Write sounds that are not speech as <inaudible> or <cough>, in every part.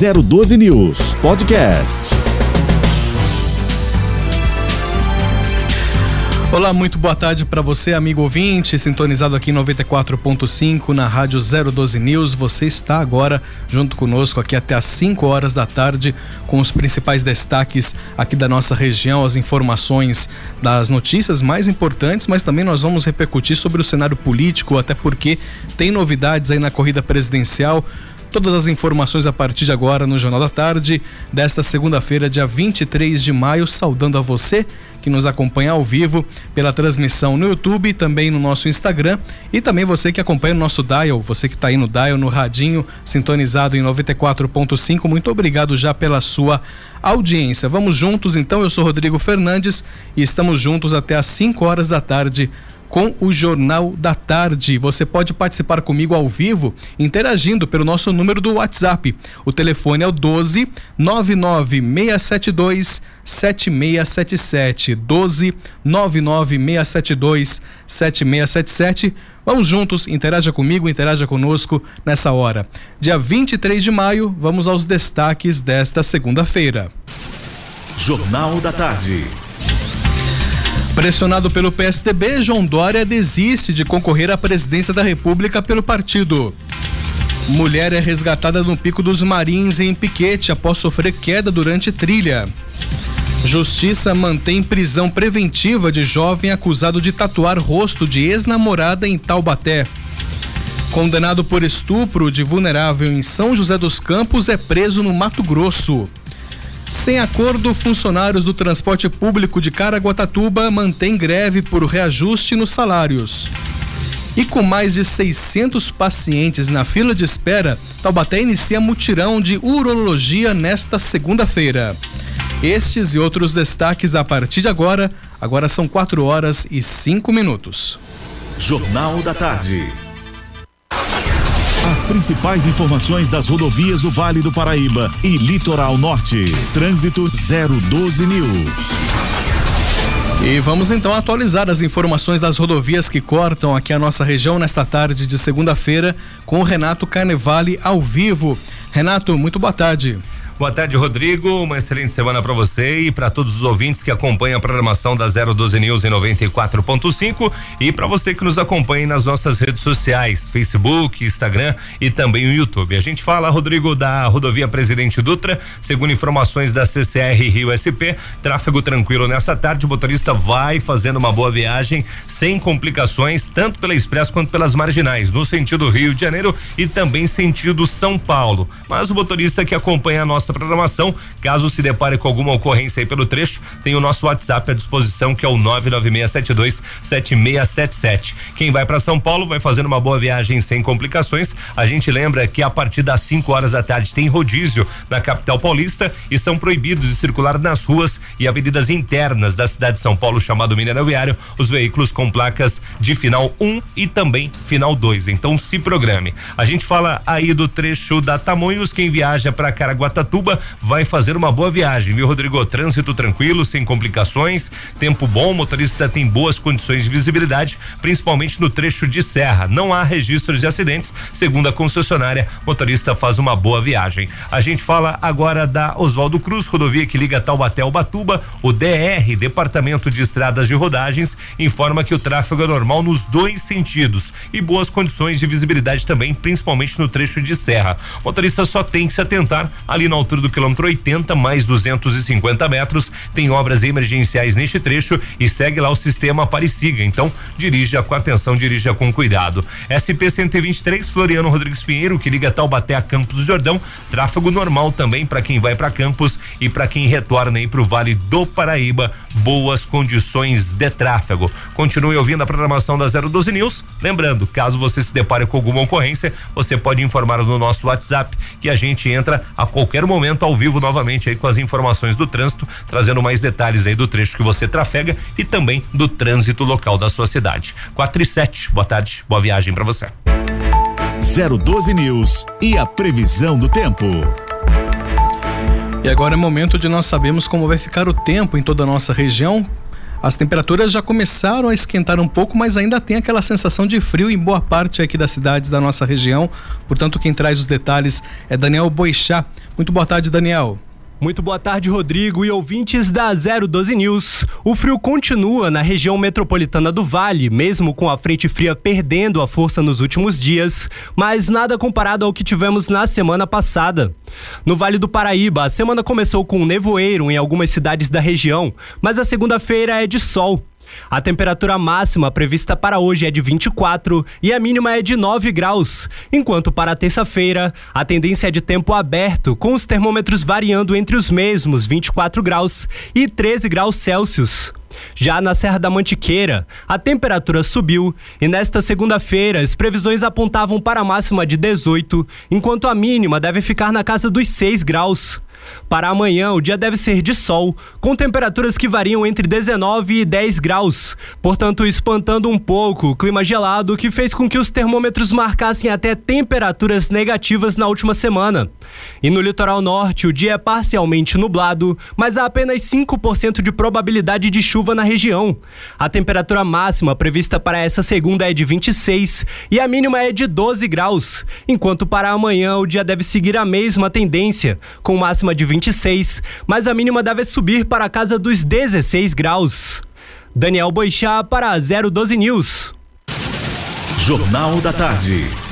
012 News Podcast. Olá, muito boa tarde para você, amigo ouvinte, sintonizado aqui em 94.5 na Rádio 012 News. Você está agora junto conosco aqui até às 5 horas da tarde com os principais destaques aqui da nossa região, as informações das notícias mais importantes, mas também nós vamos repercutir sobre o cenário político, até porque tem novidades aí na corrida presidencial. Todas as informações a partir de agora no Jornal da Tarde, desta segunda-feira, dia 23 de maio, saudando a você que nos acompanha ao vivo pela transmissão no YouTube também no nosso Instagram. E também você que acompanha o nosso dial, você que está aí no dial, no radinho, sintonizado em 94.5, muito obrigado já pela sua audiência. Vamos juntos então, eu sou Rodrigo Fernandes e estamos juntos até às 5 horas da tarde com o Jornal da Tarde. Você pode participar comigo ao vivo, interagindo pelo nosso número do WhatsApp. O telefone é o 12 99672 7677 12 99672 7677. Vamos juntos, interaja comigo, interaja conosco nessa hora. Dia 23 de maio, vamos aos destaques desta segunda-feira. Jornal da Tarde. Pressionado pelo PSDB, João Dória desiste de concorrer à presidência da República pelo partido. Mulher é resgatada no Pico dos Marins em Piquete após sofrer queda durante trilha. Justiça mantém prisão preventiva de jovem acusado de tatuar rosto de ex-namorada em Taubaté. Condenado por estupro de vulnerável em São José dos Campos é preso no Mato Grosso. Sem acordo, funcionários do transporte público de Caraguatatuba mantêm greve por reajuste nos salários. E com mais de 600 pacientes na fila de espera, Taubaté inicia mutirão de urologia nesta segunda-feira. Estes e outros destaques a partir de agora. Agora são 4 horas e 5 minutos. Jornal da Tarde. As principais informações das rodovias do Vale do Paraíba e Litoral Norte. Trânsito 012 News. E vamos então atualizar as informações das rodovias que cortam aqui a nossa região nesta tarde de segunda-feira com o Renato Carnevale ao vivo. Renato, muito boa tarde. Boa tarde, Rodrigo. Uma excelente semana para você e para todos os ouvintes que acompanham a programação da 012 News em 94.5 e para você que nos acompanha nas nossas redes sociais, Facebook, Instagram e também o YouTube. A gente fala, Rodrigo, da rodovia Presidente Dutra, segundo informações da CCR Rio SP, tráfego tranquilo nessa tarde. O motorista vai fazendo uma boa viagem sem complicações, tanto pela Express quanto pelas marginais, no sentido Rio de Janeiro e também sentido São Paulo. Mas o motorista que acompanha a nossa nossa programação. Caso se depare com alguma ocorrência aí pelo trecho, tem o nosso WhatsApp à disposição, que é o 99672 7677. Quem vai para São Paulo vai fazendo uma boa viagem sem complicações. A gente lembra que a partir das 5 horas da tarde tem rodízio na capital paulista e são proibidos de circular nas ruas e avenidas internas da cidade de São Paulo, chamado Mineiro Viário, os veículos com placas de final 1 um e também final 2. Então se programe. A gente fala aí do trecho da Tamonhos, quem viaja para Caraguatatuba vai fazer uma boa viagem, viu, Rodrigo? Trânsito tranquilo, sem complicações, tempo bom, motorista tem boas condições de visibilidade, principalmente no trecho de serra. Não há registros de acidentes, segundo a concessionária, motorista faz uma boa viagem. A gente fala agora da Oswaldo Cruz, rodovia que liga Taubaté ao Batuba, o DR, Departamento de Estradas de Rodagens, informa que o tráfego é normal nos dois sentidos e boas condições de visibilidade também, principalmente no trecho de serra. O motorista só tem que se atentar ali na altura do quilômetro 80, mais 250 metros. Tem obras emergenciais neste trecho e segue lá o sistema Apareciga. Então, dirija com atenção, dirija com cuidado. SP 123, Floriano Rodrigues Pinheiro, que liga Taubaté a Campos do Jordão. Tráfego normal também para quem vai para Campos e para quem retorna aí para o Vale do Paraíba. Boas condições de tráfego. Continue ouvindo a programação da 012 News. Lembrando, caso você se depare com alguma ocorrência, você pode informar no nosso WhatsApp que a gente entra a qualquer momento momento ao vivo novamente aí com as informações do trânsito, trazendo mais detalhes aí do trecho que você trafega e também do trânsito local da sua cidade. 4 e 7. Boa tarde, boa viagem para você. 012 News e a previsão do tempo. E agora é momento de nós sabermos como vai ficar o tempo em toda a nossa região. As temperaturas já começaram a esquentar um pouco, mas ainda tem aquela sensação de frio em boa parte aqui das cidades da nossa região. Portanto, quem traz os detalhes é Daniel Boixá. Muito boa tarde, Daniel. Muito boa tarde, Rodrigo e ouvintes da 012 News. O frio continua na região metropolitana do Vale, mesmo com a frente fria perdendo a força nos últimos dias, mas nada comparado ao que tivemos na semana passada. No Vale do Paraíba, a semana começou com um nevoeiro em algumas cidades da região, mas a segunda-feira é de sol. A temperatura máxima prevista para hoje é de 24 e a mínima é de 9 graus, enquanto para terça-feira a tendência é de tempo aberto, com os termômetros variando entre os mesmos 24 graus e 13 graus Celsius. Já na Serra da Mantiqueira, a temperatura subiu e nesta segunda-feira as previsões apontavam para a máxima de 18, enquanto a mínima deve ficar na casa dos 6 graus. Para amanhã, o dia deve ser de sol, com temperaturas que variam entre 19 e 10 graus, portanto, espantando um pouco o clima gelado que fez com que os termômetros marcassem até temperaturas negativas na última semana. E no litoral norte, o dia é parcialmente nublado, mas há apenas 5% de probabilidade de chuva na região. A temperatura máxima prevista para essa segunda é de 26 e a mínima é de 12 graus, enquanto para amanhã o dia deve seguir a mesma tendência, com máxima de de 26, mas a mínima deve subir para a casa dos 16 graus. Daniel Boixá para 012 News. Jornal da Tarde.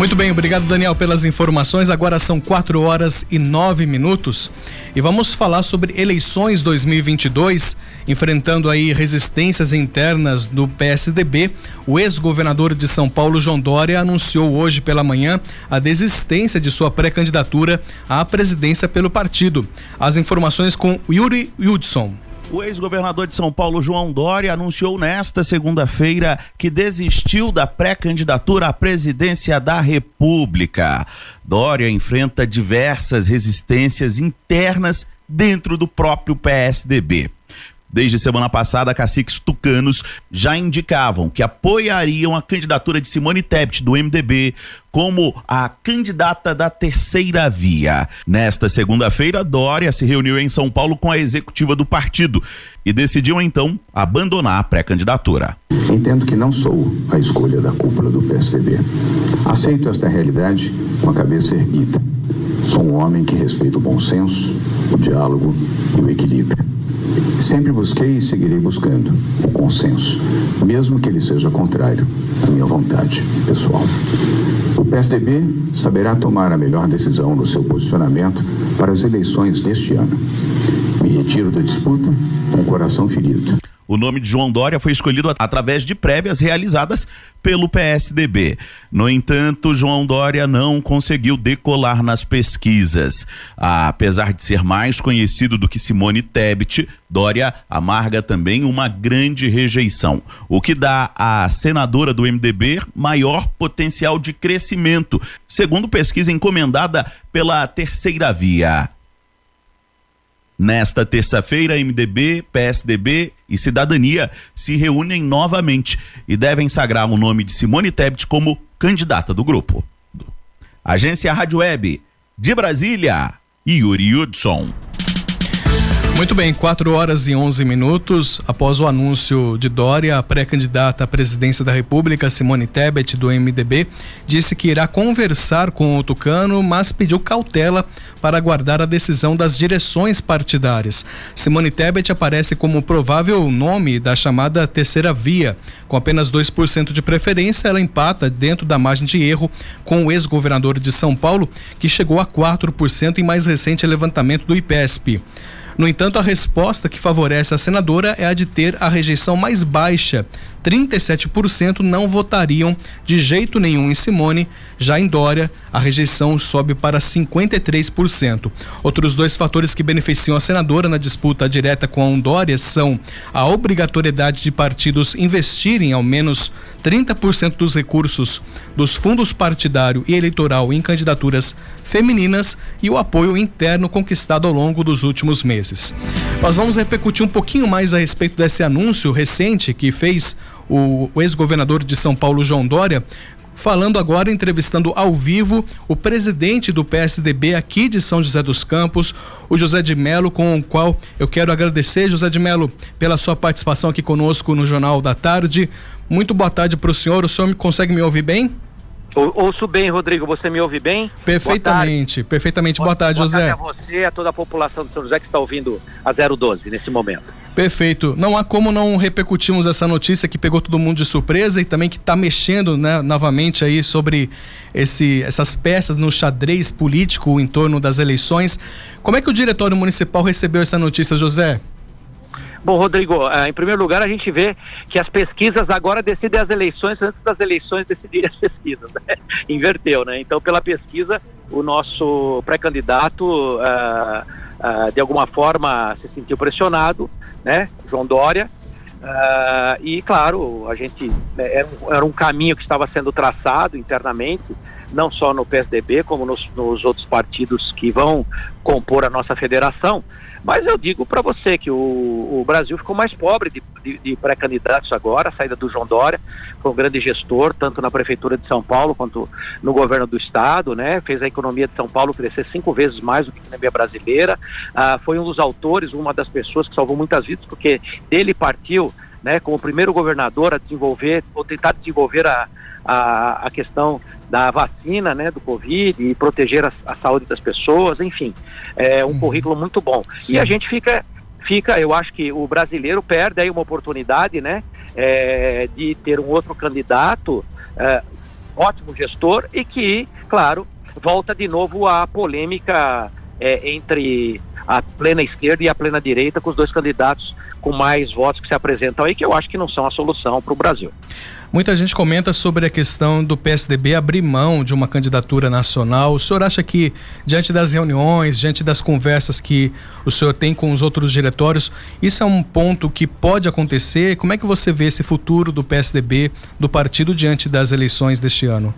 Muito bem, obrigado Daniel pelas informações. Agora são 4 horas e 9 minutos e vamos falar sobre eleições 2022, enfrentando aí resistências internas do PSDB. O ex-governador de São Paulo, João Dória, anunciou hoje pela manhã a desistência de sua pré-candidatura à presidência pelo partido. As informações com Yuri Hudson. O ex-governador de São Paulo, João Dória, anunciou nesta segunda-feira que desistiu da pré-candidatura à presidência da República. Dória enfrenta diversas resistências internas dentro do próprio PSDB. Desde semana passada, caciques tucanos já indicavam que apoiariam a candidatura de Simone Tebet, do MDB, como a candidata da terceira via. Nesta segunda-feira, Dória se reuniu em São Paulo com a executiva do partido e decidiu então abandonar a pré-candidatura. Entendo que não sou a escolha da cúpula do PSDB. Aceito esta realidade com a cabeça erguida. Sou um homem que respeita o bom senso, o diálogo e o equilíbrio. Sempre busquei e seguirei buscando o consenso, mesmo que ele seja contrário à minha vontade pessoal. O PSDB saberá tomar a melhor decisão no seu posicionamento para as eleições deste ano. Me retiro da disputa com coração ferido. O nome de João Dória foi escolhido através de prévias realizadas pelo PSDB. No entanto, João Dória não conseguiu decolar nas pesquisas. Apesar de ser mais conhecido do que Simone Tebet, Dória amarga também uma grande rejeição, o que dá à senadora do MDB maior potencial de crescimento, segundo pesquisa encomendada pela Terceira Via. Nesta terça-feira, MDB, PSDB e Cidadania se reúnem novamente e devem sagrar o nome de Simone Tebet como candidata do grupo. Agência Rádio Web de Brasília, Yuri Hudson. Muito bem, 4 horas e 11 minutos. Após o anúncio de Dória, a pré-candidata à presidência da República, Simone Tebet, do MDB, disse que irá conversar com o Tucano, mas pediu cautela para aguardar a decisão das direções partidárias. Simone Tebet aparece como provável nome da chamada terceira via. Com apenas 2% de preferência, ela empata dentro da margem de erro com o ex-governador de São Paulo, que chegou a 4% em mais recente levantamento do IPESP. No entanto, a resposta que favorece a senadora é a de ter a rejeição mais baixa. 37% não votariam de jeito nenhum em Simone, já em Dória, a rejeição sobe para 53%. Outros dois fatores que beneficiam a senadora na disputa direta com a Dória são a obrigatoriedade de partidos investirem ao menos 30% dos recursos dos fundos partidário e eleitoral em candidaturas femininas e o apoio interno conquistado ao longo dos últimos meses. Nós vamos repercutir um pouquinho mais a respeito desse anúncio recente que fez o, o ex-governador de São Paulo, João Dória, falando agora, entrevistando ao vivo o presidente do PSDB aqui de São José dos Campos, o José de Melo, com o qual eu quero agradecer, José de Melo, pela sua participação aqui conosco no Jornal da Tarde. Muito boa tarde para o senhor. O senhor consegue me ouvir bem? ouço bem, Rodrigo. Você me ouve bem? Perfeitamente, Boa perfeitamente. Boa, Boa tarde, Boa José. Boa tarde a você e a toda a população de São José que está ouvindo a 012 nesse momento. Perfeito. Não há como não repercutirmos essa notícia que pegou todo mundo de surpresa e também que está mexendo né, novamente aí sobre esse, essas peças no xadrez político em torno das eleições. Como é que o diretório municipal recebeu essa notícia, José? Bom, Rodrigo, eh, em primeiro lugar, a gente vê que as pesquisas agora decidem as eleições antes das eleições decidirem as pesquisas. Né? <laughs> Inverteu, né? Então, pela pesquisa, o nosso pré-candidato, uh, uh, de alguma forma, se sentiu pressionado, né? João Dória. Uh, e, claro, a gente né, era um, era um caminho que estava sendo traçado internamente, não só no PSDB, como nos, nos outros partidos que vão compor a nossa federação. Mas eu digo para você que o, o, Brasil ficou mais pobre de, de, de pré-candidatos agora, a saída do João Dória, foi um grande gestor, tanto na Prefeitura de São Paulo quanto no governo do Estado, né? Fez a economia de São Paulo crescer cinco vezes mais do que a economia brasileira. Ah, foi um dos autores, uma das pessoas que salvou muitas vidas, porque dele partiu, né, como primeiro governador a desenvolver, ou tentar desenvolver a, a, a questão da vacina, né, do Covid e proteger a, a saúde das pessoas, enfim, é um uhum. currículo muito bom. Sim. E a gente fica, fica, eu acho que o brasileiro perde aí uma oportunidade, né, é, de ter um outro candidato, é, ótimo gestor e que, claro, volta de novo a polêmica é, entre a plena esquerda e a plena direita com os dois candidatos com mais votos que se apresentam aí, que eu acho que não são a solução para o Brasil. Muita gente comenta sobre a questão do PSDB abrir mão de uma candidatura nacional. O senhor acha que, diante das reuniões, diante das conversas que o senhor tem com os outros diretórios, isso é um ponto que pode acontecer? Como é que você vê esse futuro do PSDB, do partido, diante das eleições deste ano?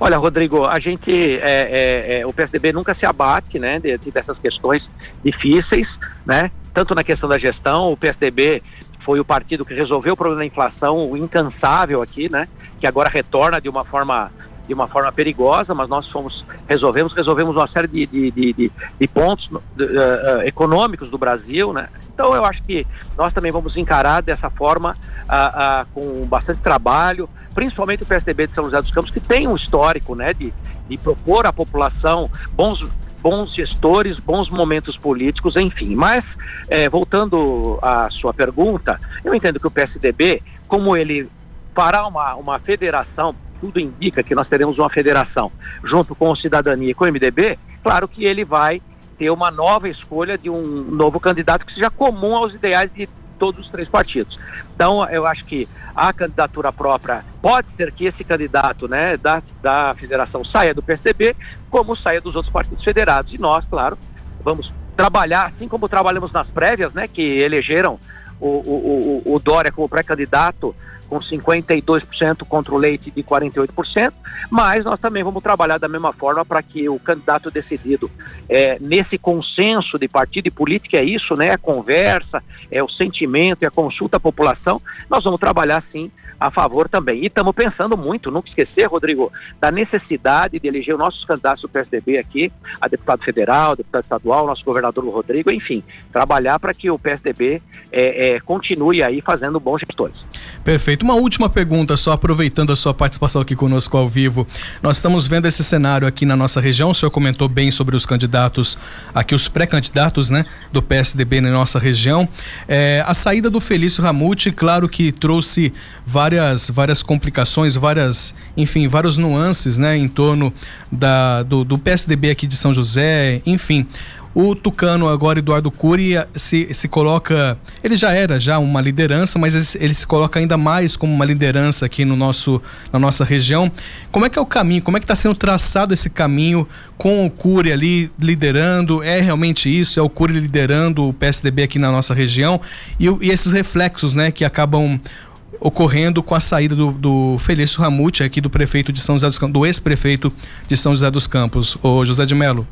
Olha, Rodrigo, a gente, é, é, é, o PSDB nunca se abate, né, de, de, dessas questões difíceis, né, tanto na questão da gestão, o PSDB foi o partido que resolveu o problema da inflação, o incansável aqui, né? Que agora retorna de uma forma de uma forma perigosa, mas nós fomos resolvemos resolvemos uma série de, de, de, de pontos uh, econômicos do Brasil, né? Então eu acho que nós também vamos encarar dessa forma uh, com bastante trabalho, principalmente o PSDB de São José dos Campos que tem um histórico, né? De, de propor à população bons bons gestores, bons momentos políticos, enfim. Mas, é, voltando à sua pergunta, eu entendo que o PSDB, como ele fará uma, uma federação, tudo indica que nós teremos uma federação junto com o Cidadania e com o MDB, claro que ele vai ter uma nova escolha de um novo candidato que seja comum aos ideais de todos os três partidos. Então, eu acho que a candidatura própria pode ser que esse candidato né, da, da federação saia do PSDB, como saia dos outros partidos federados. E nós, claro, vamos trabalhar, assim como trabalhamos nas prévias, né, que elegeram o, o, o, o Dória como pré-candidato com 52% contra o Leite de 48%, mas nós também vamos trabalhar da mesma forma para que o candidato decidido é, nesse consenso de partido e política é isso, né? A conversa, é o sentimento, é a consulta à população. Nós vamos trabalhar sim a favor também. E estamos pensando muito, nunca esquecer, Rodrigo, da necessidade de eleger os nossos candidatos do PSDB aqui, a deputado federal, deputado estadual, nosso governador Rodrigo, enfim, trabalhar para que o PSDB é, é, continue aí fazendo bons gestores. Perfeito. Uma última pergunta, só aproveitando a sua participação aqui conosco ao vivo. Nós estamos vendo esse cenário aqui na nossa região. O senhor comentou bem sobre os candidatos, aqui os pré-candidatos, né, do PSDB na nossa região. É, a saída do Felício Ramute, claro que trouxe várias, várias complicações, várias, enfim, vários nuances, né, em torno da, do, do PSDB aqui de São José, enfim. O Tucano, agora Eduardo Cury, se, se coloca. Ele já era já uma liderança, mas ele, ele, se coloca ainda mais como uma liderança aqui no nosso, na nossa região. Como é que é o caminho? Como é que está sendo traçado esse caminho com o Cury ali liderando? É realmente isso? É o Cury liderando o PSDB aqui na nossa região? E, e esses reflexos né, que acabam ocorrendo com a saída do, do Felício Ramute, aqui do prefeito de São José dos Campos, do ex-prefeito de São José dos Campos, o José de Melo.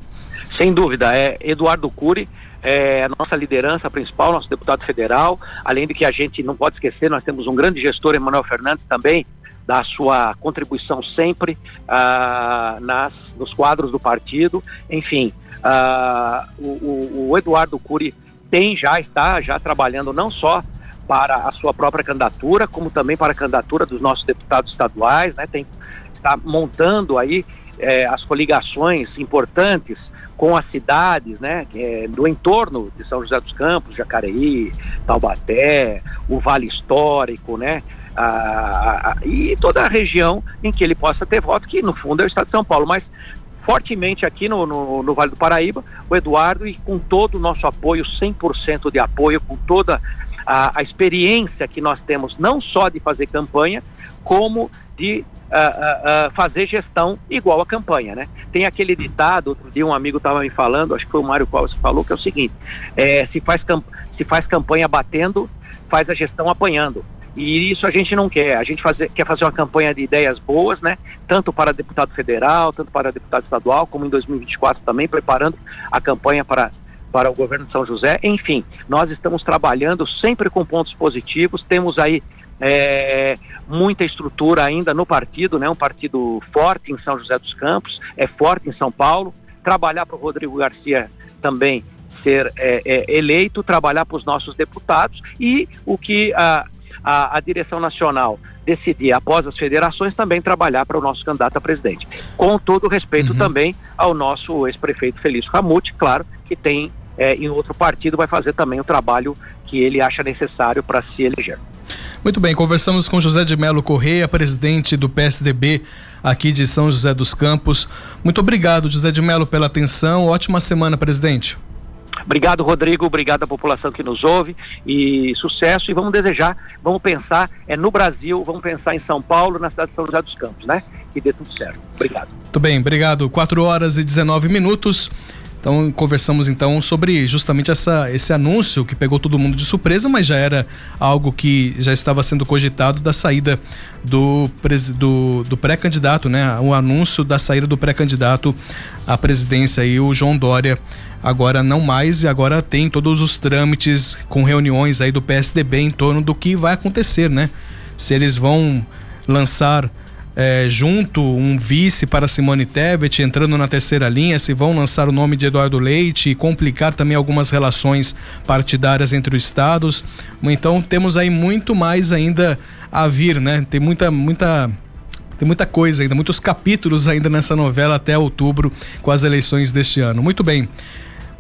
Sem dúvida, é Eduardo Cury, é a nossa liderança principal, nosso deputado federal, além de que a gente não pode esquecer, nós temos um grande gestor, Emanuel Fernandes, também, da sua contribuição sempre ah, nas, nos quadros do partido. Enfim, ah, o, o, Eduardo Cury tem já, está já trabalhando não só para a sua própria candidatura, como também para a candidatura dos nossos deputados estaduais, né? Tem está montando aí é, as coligações importantes com as cidades, né, é, do entorno de São José dos Campos, Jacareí, Taubaté, o Vale Histórico, né, a, a, e toda a região em que ele possa ter voto, que no fundo é o Estado de São Paulo, mas fortemente aqui no, no, no Vale do Paraíba, o Eduardo, e com todo o nosso apoio, 100% de apoio, com toda a, a experiência que nós temos, não só de fazer campanha, como de uh, uh, fazer gestão igual a campanha, né? Tem aquele ditado, outro dia um amigo estava me falando, acho que foi o Mário Qual falou, que é o seguinte, é, se, faz se faz campanha batendo, faz a gestão apanhando. E isso a gente não quer. A gente fazer, quer fazer uma campanha de ideias boas, né? Tanto para deputado federal, tanto para deputado estadual, como em 2024 também, preparando a campanha para, para o governo de São José. Enfim, nós estamos trabalhando sempre com pontos positivos. Temos aí é, muita estrutura ainda no partido, né? Um partido forte em São José dos Campos, é forte em São Paulo. Trabalhar para o Rodrigo Garcia também ser é, é, eleito, trabalhar para os nossos deputados e o que a, a, a, direção nacional decidir após as federações também trabalhar para o nosso candidato a presidente. Com todo respeito uhum. também ao nosso ex-prefeito Felício Ramute, claro, que tem é, em outro partido, vai fazer também o trabalho que ele acha necessário para se eleger. Muito bem, conversamos com José de Melo Correia, presidente do PSDB aqui de São José dos Campos. Muito obrigado, José de Melo, pela atenção. Ótima semana, presidente. Obrigado, Rodrigo. Obrigado à população que nos ouve e sucesso. E vamos desejar, vamos pensar é no Brasil, vamos pensar em São Paulo, na cidade de São José dos Campos, né? Que dê tudo certo. Obrigado. Muito bem, obrigado. 4 horas e 19 minutos. Então conversamos então sobre justamente essa, esse anúncio que pegou todo mundo de surpresa, mas já era algo que já estava sendo cogitado da saída do, do, do pré-candidato, né? O anúncio da saída do pré-candidato à presidência aí, o João Dória. Agora não mais, e agora tem todos os trâmites com reuniões aí do PSDB em torno do que vai acontecer, né? Se eles vão lançar é, junto um vice para Simone Tebet, entrando na terceira linha, se vão lançar o nome de Eduardo Leite e complicar também algumas relações partidárias entre os estados. Então temos aí muito mais ainda a vir, né? Tem muita, muita tem muita coisa ainda, muitos capítulos ainda nessa novela até outubro com as eleições deste ano. Muito bem.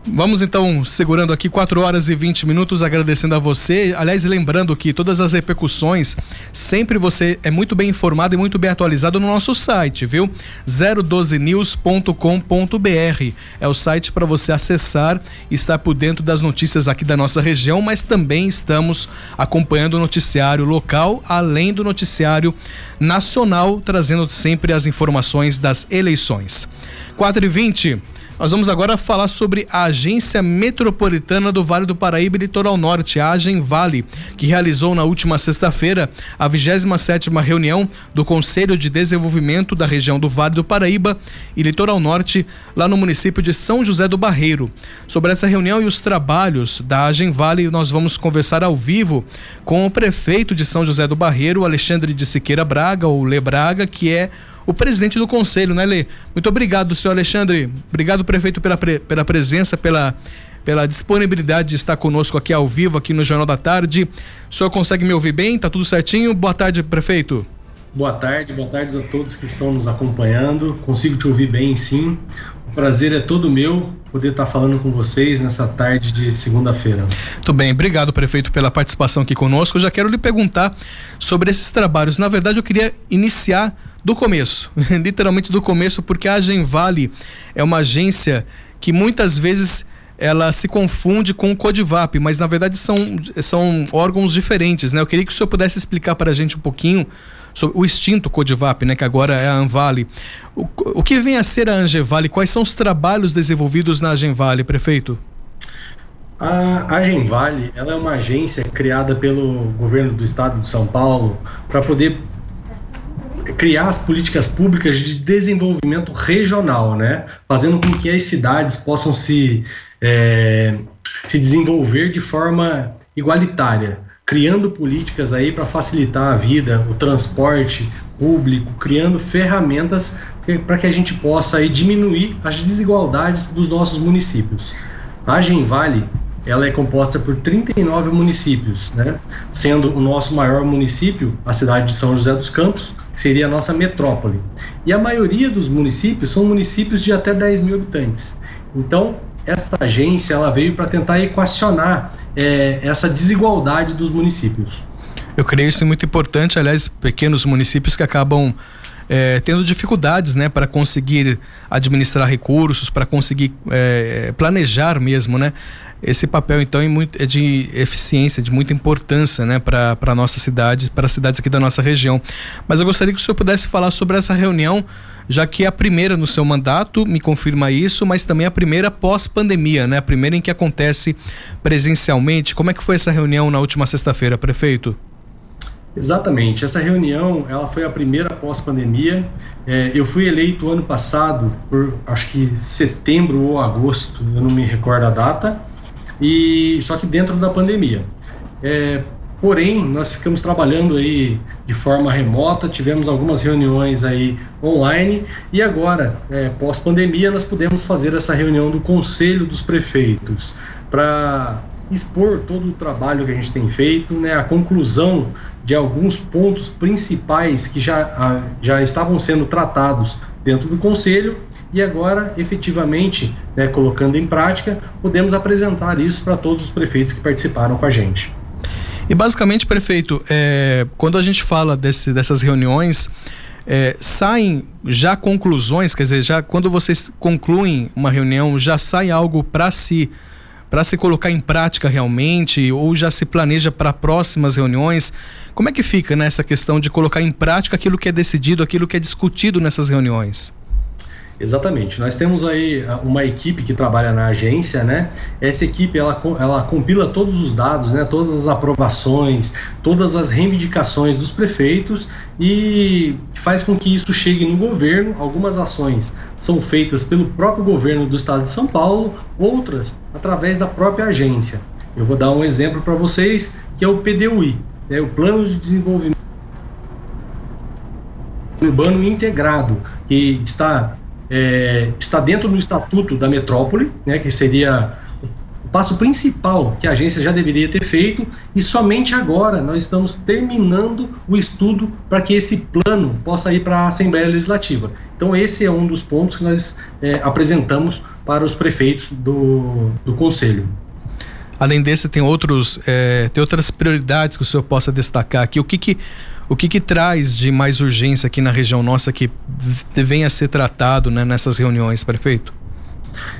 Vamos então segurando aqui 4 horas e 20 minutos, agradecendo a você. Aliás, lembrando que todas as repercussões, sempre você é muito bem informado e muito bem atualizado no nosso site, viu? 012news.com.br é o site para você acessar e estar por dentro das notícias aqui da nossa região, mas também estamos acompanhando o noticiário local, além do noticiário nacional, trazendo sempre as informações das eleições. 4 e 20 nós vamos agora falar sobre a Agência Metropolitana do Vale do Paraíba e Litoral Norte, a Agem Vale, que realizou na última sexta-feira a 27ª reunião do Conselho de Desenvolvimento da região do Vale do Paraíba e Litoral Norte, lá no município de São José do Barreiro. Sobre essa reunião e os trabalhos da Agem Vale, nós vamos conversar ao vivo com o prefeito de São José do Barreiro, Alexandre de Siqueira Braga, ou Le Braga, que é o presidente do conselho, né, Lê? Muito obrigado, senhor Alexandre. Obrigado, prefeito, pela, pre, pela presença, pela, pela disponibilidade de estar conosco aqui ao vivo, aqui no Jornal da Tarde. O senhor consegue me ouvir bem? Tá tudo certinho? Boa tarde, prefeito. Boa tarde, boa tarde a todos que estão nos acompanhando. Consigo te ouvir bem, sim. O prazer é todo meu poder estar falando com vocês nessa tarde de segunda-feira. Muito bem, obrigado, prefeito, pela participação aqui conosco. Eu já quero lhe perguntar sobre esses trabalhos. Na verdade, eu queria iniciar do começo, <laughs> literalmente do começo, porque a Agenvale é uma agência que muitas vezes ela se confunde com o Codivap, mas na verdade são, são órgãos diferentes, né? Eu queria que o senhor pudesse explicar para a gente um pouquinho sobre o extinto Codivap, né? Que agora é a Anvale. O, o que vem a ser a Angevale? Quais são os trabalhos desenvolvidos na Agenvale, prefeito? A Agenvale, ela é uma agência criada pelo governo do estado de São Paulo para poder criar as políticas públicas de desenvolvimento regional, né? Fazendo com que as cidades possam se, é, se desenvolver de forma igualitária, criando políticas aí para facilitar a vida, o transporte público, criando ferramentas para que a gente possa aí diminuir as desigualdades dos nossos municípios. A Genvale, ela é composta por 39 municípios, né? sendo o nosso maior município a cidade de São José dos Campos, que seria a nossa metrópole. E a maioria dos municípios são municípios de até 10 mil habitantes. Então, essa agência ela veio para tentar equacionar é, essa desigualdade dos municípios. Eu creio isso muito importante, aliás, pequenos municípios que acabam é, tendo dificuldades né, para conseguir administrar recursos, para conseguir é, planejar mesmo, né? Esse papel, então, é, muito, é de eficiência, de muita importância né, para nossas cidades, para as cidades aqui da nossa região. Mas eu gostaria que o senhor pudesse falar sobre essa reunião, já que é a primeira no seu mandato, me confirma isso, mas também a primeira pós-pandemia, né? A primeira em que acontece presencialmente. Como é que foi essa reunião na última sexta-feira, prefeito? Exatamente. Essa reunião, ela foi a primeira pós-pandemia. É, eu fui eleito ano passado, por acho que setembro ou agosto, eu não me recordo a data, e só que dentro da pandemia. É, porém, nós ficamos trabalhando aí de forma remota, tivemos algumas reuniões aí online e agora, é, pós-pandemia, nós pudemos fazer essa reunião do Conselho dos Prefeitos para expor todo o trabalho que a gente tem feito, né, a conclusão de alguns pontos principais que já, já estavam sendo tratados dentro do Conselho e agora, efetivamente, né, colocando em prática, podemos apresentar isso para todos os prefeitos que participaram com a gente. E basicamente, prefeito, é, quando a gente fala desse, dessas reuniões, é, saem já conclusões, quer dizer, já quando vocês concluem uma reunião, já sai algo para si para se colocar em prática realmente ou já se planeja para próximas reuniões? Como é que fica nessa questão de colocar em prática aquilo que é decidido, aquilo que é discutido nessas reuniões? Exatamente. Nós temos aí ah, uma equipe que trabalha na agência, né? Essa equipe ela, ela compila todos os dados, né? Todas as aprovações, todas as reivindicações dos prefeitos e faz com que isso chegue no governo. Algumas ações são feitas pelo próprio governo do estado de São Paulo, outras através da própria agência. Eu vou dar um exemplo para vocês, que é o PDUI, é o Plano de Desenvolvimento Urbano Integrado, que está é, está dentro do estatuto da metrópole, né, que seria o passo principal que a agência já deveria ter feito, e somente agora nós estamos terminando o estudo para que esse plano possa ir para a Assembleia Legislativa. Então, esse é um dos pontos que nós é, apresentamos para os prefeitos do, do Conselho. Além desse, tem outros, é, tem outras prioridades que o senhor possa destacar aqui. O que que, o que que traz de mais urgência aqui na região nossa que venha a ser tratado né, nessas reuniões, prefeito?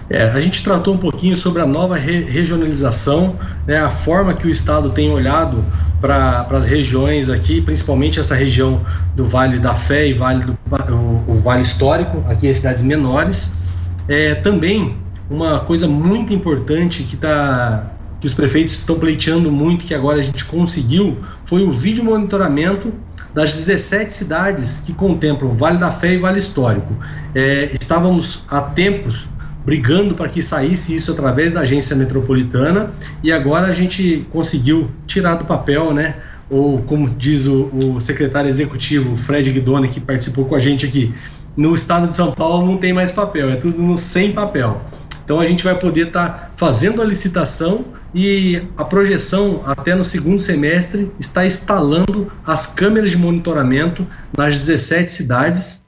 É, a gente tratou um pouquinho sobre a nova re regionalização, né, a forma que o Estado tem olhado para as regiões aqui, principalmente essa região do Vale da Fé e Vale do o, o Vale Histórico, aqui em cidades menores. É, também uma coisa muito importante que está que os prefeitos estão pleiteando muito, que agora a gente conseguiu, foi o vídeo monitoramento das 17 cidades que contemplam Vale da Fé e Vale Histórico. É, estávamos há tempos brigando para que saísse isso através da agência metropolitana e agora a gente conseguiu tirar do papel, né? Ou como diz o, o secretário executivo Fred Guidoni, que participou com a gente aqui, no estado de São Paulo não tem mais papel, é tudo no sem papel. Então a gente vai poder estar tá fazendo a licitação e a projeção até no segundo semestre está instalando as câmeras de monitoramento nas 17 cidades.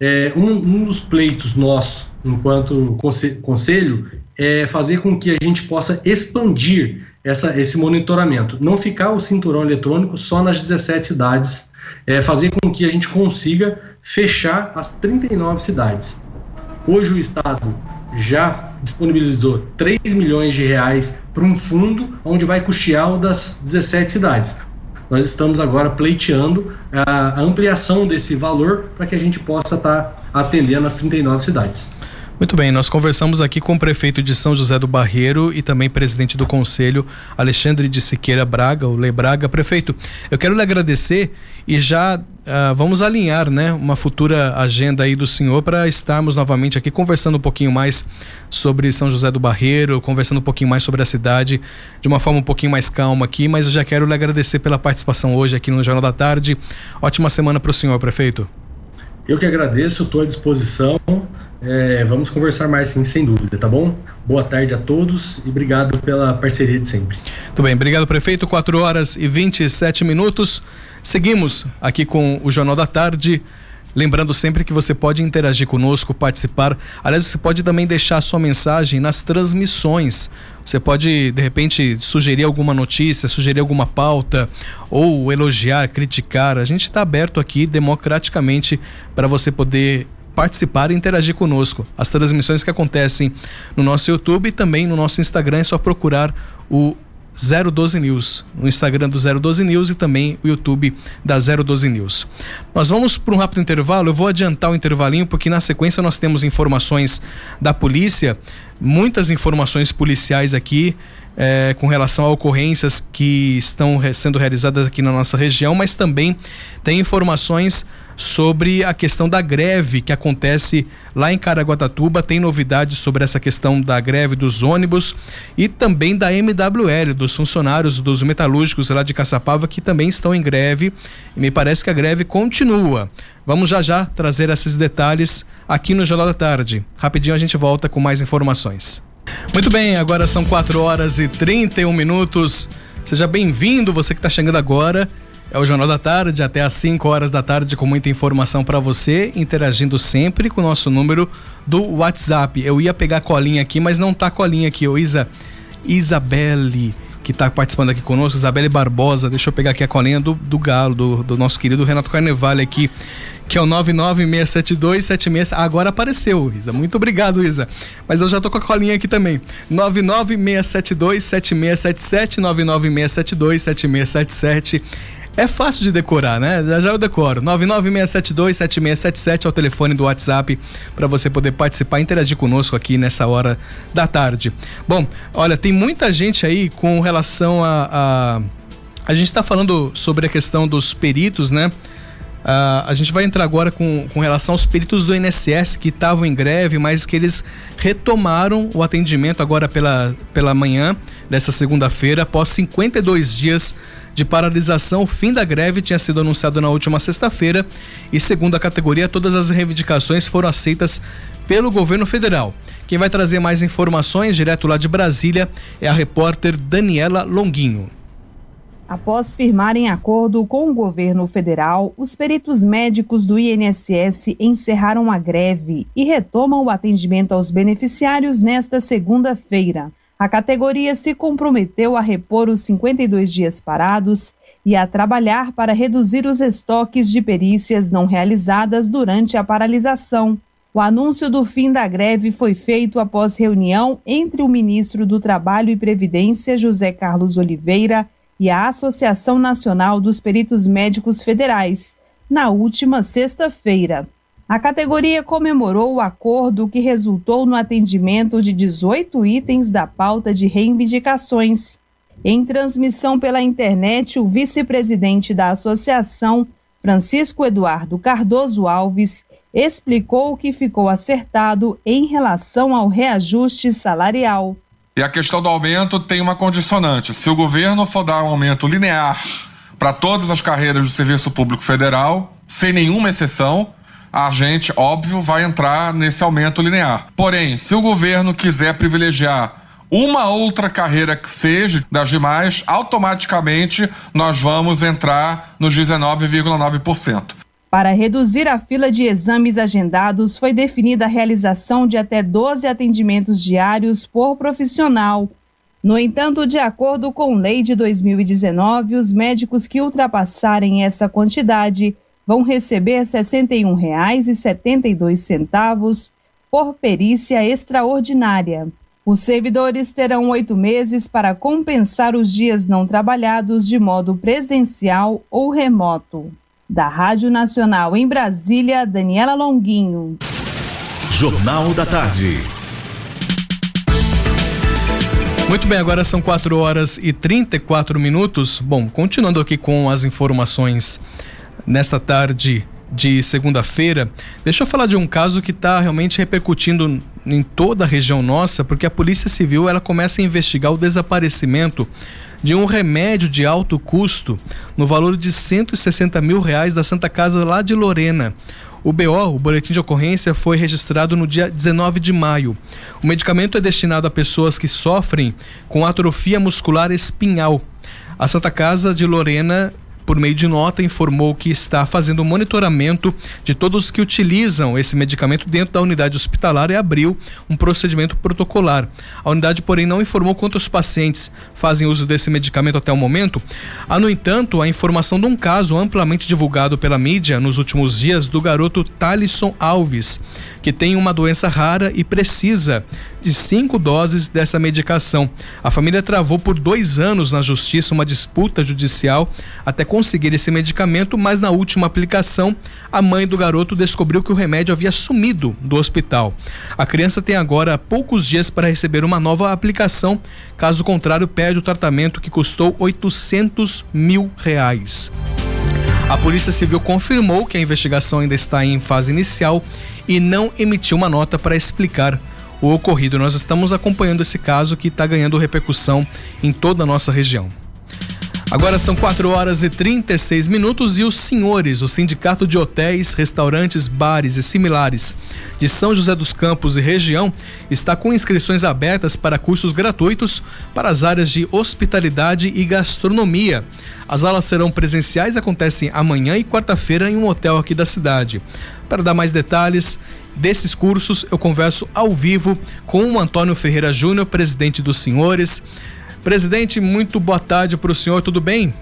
É, um, um dos pleitos nossos, enquanto conselho, é fazer com que a gente possa expandir essa, esse monitoramento. Não ficar o cinturão eletrônico só nas 17 cidades, é fazer com que a gente consiga fechar as 39 cidades. Hoje o Estado já disponibilizou 3 milhões de reais para um fundo onde vai custear o das 17 cidades. Nós estamos agora pleiteando a ampliação desse valor para que a gente possa estar tá atendendo as 39 cidades. Muito bem, nós conversamos aqui com o prefeito de São José do Barreiro e também presidente do conselho, Alexandre de Siqueira Braga, o Le Braga. Prefeito, eu quero lhe agradecer e já uh, vamos alinhar né, uma futura agenda aí do senhor para estarmos novamente aqui conversando um pouquinho mais sobre São José do Barreiro, conversando um pouquinho mais sobre a cidade de uma forma um pouquinho mais calma aqui, mas eu já quero lhe agradecer pela participação hoje aqui no Jornal da Tarde. Ótima semana para o senhor, prefeito. Eu que agradeço, estou à disposição É, vamos conversar mais, sim, sem dúvida, tá bom? Boa tarde a todos e obrigado pela parceria de sempre. Muito bem, obrigado, prefeito. 4 horas e 27 minutos. Seguimos aqui com o Jornal da Tarde. Lembrando sempre que você pode interagir conosco, participar. Aliás, você pode também deixar sua mensagem nas transmissões. Você pode, de repente, sugerir alguma notícia, sugerir alguma pauta, ou elogiar, criticar. A gente está aberto aqui democraticamente para você poder participar e interagir conosco. As transmissões que acontecem no nosso YouTube e também no nosso Instagram é só procurar o 012 News, no Instagram do 012 News e também o YouTube da 012 News. Nós vamos para um rápido intervalo, eu vou adiantar o intervalinho porque na sequência nós temos informações da polícia, muitas informações policiais aqui é, com relação a ocorrências que estão sendo realizadas aqui na nossa região, mas também tem informações sobre a questão da greve que acontece lá em Caraguatatuba. Tem novidades sobre essa questão da greve dos ônibus e também da MWL, dos funcionários dos metalúrgicos lá de Caçapava que também estão em greve e me parece que a greve continua. Vamos já já trazer esses detalhes aqui no Jornal da Tarde. Rapidinho a gente volta com mais informações. Muito bem, agora são 4 horas e 31 minutos. Seja bem-vindo, você que está chegando agora. É o Jornal da Tarde, até às 5 horas da tarde, com muita informação para você, interagindo sempre com o nosso número do WhatsApp. Eu ia pegar a colinha aqui, mas não tá colinha aqui, ô Isa. Isabelle, que está participando aqui conosco, Isabelle Barbosa. Deixa eu pegar aqui a colinha do, do Galo, do, do nosso querido Renato Carnevale aqui, que é o 9967276. Agora apareceu, Isa. Muito obrigado, Isa. Mas eu já tô com a colinha aqui também. 996727677, 996727677. É fácil de decorar, né? Já já eu decoro. 996727677 é o telefone do WhatsApp para você poder participar e interagir conosco aqui nessa hora da tarde. Bom, olha, tem muita gente aí com relação a. A, a gente está falando sobre a questão dos peritos, né? Uh, a gente vai entrar agora com, com relação aos peritos do INSS que estavam em greve, mas que eles retomaram o atendimento agora pela, pela manhã dessa segunda-feira, após 52 dias de paralisação. O fim da greve tinha sido anunciado na última sexta-feira e, segundo a categoria, todas as reivindicações foram aceitas pelo governo federal. Quem vai trazer mais informações direto lá de Brasília é a repórter Daniela Longuinho. Após firmarem acordo com o governo federal, os peritos médicos do INSS encerraram a greve e retomam o atendimento aos beneficiários nesta segunda-feira. A categoria se comprometeu a repor os 52 dias parados e a trabalhar para reduzir os estoques de perícias não realizadas durante a paralisação. O anúncio do fim da greve foi feito após reunião entre o ministro do Trabalho e Previdência, José Carlos Oliveira, e a Associação Nacional dos Peritos Médicos Federais, na última sexta-feira. A categoria comemorou o acordo que resultou no atendimento de 18 itens da pauta de reivindicações. Em transmissão pela internet, o vice-presidente da associação, Francisco Eduardo Cardoso Alves, explicou o que ficou acertado em relação ao reajuste salarial. E a questão do aumento tem uma condicionante. Se o governo for dar um aumento linear para todas as carreiras do Serviço Público Federal, sem nenhuma exceção, a gente, óbvio, vai entrar nesse aumento linear. Porém, se o governo quiser privilegiar uma outra carreira que seja das demais, automaticamente nós vamos entrar nos 19,9%. Para reduzir a fila de exames agendados, foi definida a realização de até 12 atendimentos diários por profissional. No entanto, de acordo com lei de 2019, os médicos que ultrapassarem essa quantidade vão receber R$ 61,72 por perícia extraordinária. Os servidores terão oito meses para compensar os dias não trabalhados de modo presencial ou remoto. Da Rádio Nacional em Brasília, Daniela Longuinho. Jornal da Tarde. Muito bem, agora são 4 horas e 34 minutos. Bom, continuando aqui com as informações nesta tarde de segunda-feira. Deixa eu falar de um caso que está realmente repercutindo em toda a região nossa, porque a Polícia Civil ela começa a investigar o desaparecimento de um remédio de alto custo no valor de 160 mil reais da Santa Casa lá de Lorena. O BO, o boletim de ocorrência, foi registrado no dia 19 de maio. O medicamento é destinado a pessoas que sofrem com atrofia muscular espinhal. A Santa Casa de Lorena por meio de nota, informou que está fazendo monitoramento de todos que utilizam esse medicamento dentro da unidade hospitalar e abriu um procedimento protocolar. A unidade, porém, não informou quantos pacientes fazem uso desse medicamento até o momento. Há, no entanto, a informação de um caso amplamente divulgado pela mídia nos últimos dias do garoto Talisson Alves, que tem uma doença rara e precisa de cinco doses dessa medicação. A família travou por dois anos na justiça uma disputa judicial até conseguir esse medicamento, mas na última aplicação, a mãe do garoto descobriu que o remédio havia sumido do hospital. A criança tem agora poucos dias para receber uma nova aplicação, caso contrário, perde o tratamento que custou 800 mil reais. A Polícia Civil confirmou que a investigação ainda está em fase inicial e não emitiu uma nota para explicar o ocorrido. Nós estamos acompanhando esse caso que está ganhando repercussão em toda a nossa região. Agora são 4 horas e 36 minutos e os senhores, o Sindicato de Hotéis, Restaurantes, Bares e Similares de São José dos Campos e região está com inscrições abertas para cursos gratuitos para as áreas de hospitalidade e gastronomia. As aulas serão presenciais, acontecem amanhã e quarta-feira em um hotel aqui da cidade. Para dar mais detalhes, desses cursos, eu converso ao vivo com o Antônio Ferreira Júnior, presidente dos senhores. Presidente, muito boa tarde para o senhor, tudo bem?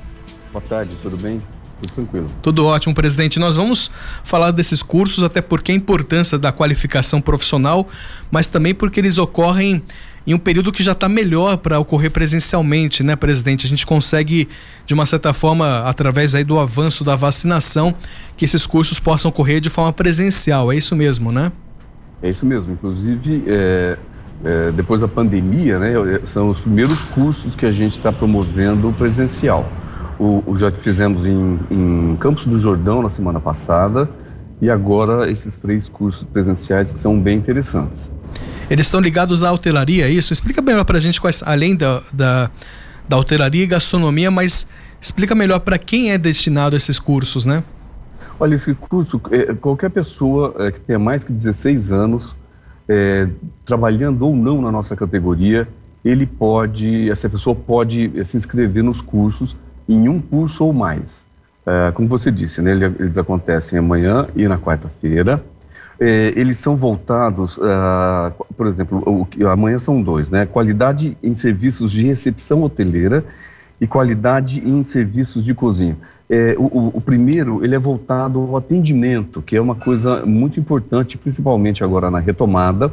Boa tarde, tudo bem? Tudo tranquilo. Tudo ótimo, presidente. Nós vamos falar desses cursos, até porque a importância da qualificação profissional, mas também porque eles ocorrem em um período que já está melhor para ocorrer presencialmente, né, presidente? A gente consegue, de uma certa forma, através aí do avanço da vacinação, que esses cursos possam ocorrer de forma presencial. É isso mesmo, né? É isso mesmo. Inclusive, é, é, depois da pandemia, né, são os primeiros cursos que a gente está promovendo presencial. O, o já fizemos em, em Campos do Jordão na semana passada e agora esses três cursos presenciais que são bem interessantes. Eles estão ligados à hotelaria, é isso? Explica melhor para a gente quais, além da, da, da hotelaria e gastronomia, mas explica melhor para quem é destinado esses cursos, né? Olha, esse curso, é, qualquer pessoa é, que tenha mais que 16 anos, é, trabalhando ou não na nossa categoria, ele pode, essa pessoa pode é, se inscrever nos cursos em um curso ou mais. É, como você disse, né, eles acontecem amanhã e na quarta-feira é, eles são voltados, uh, por exemplo, o, amanhã são dois, né? Qualidade em serviços de recepção hoteleira e qualidade em serviços de cozinha. É, o, o, primeiro, ele é voltado ao atendimento, que é uma coisa muito importante, principalmente agora na retomada,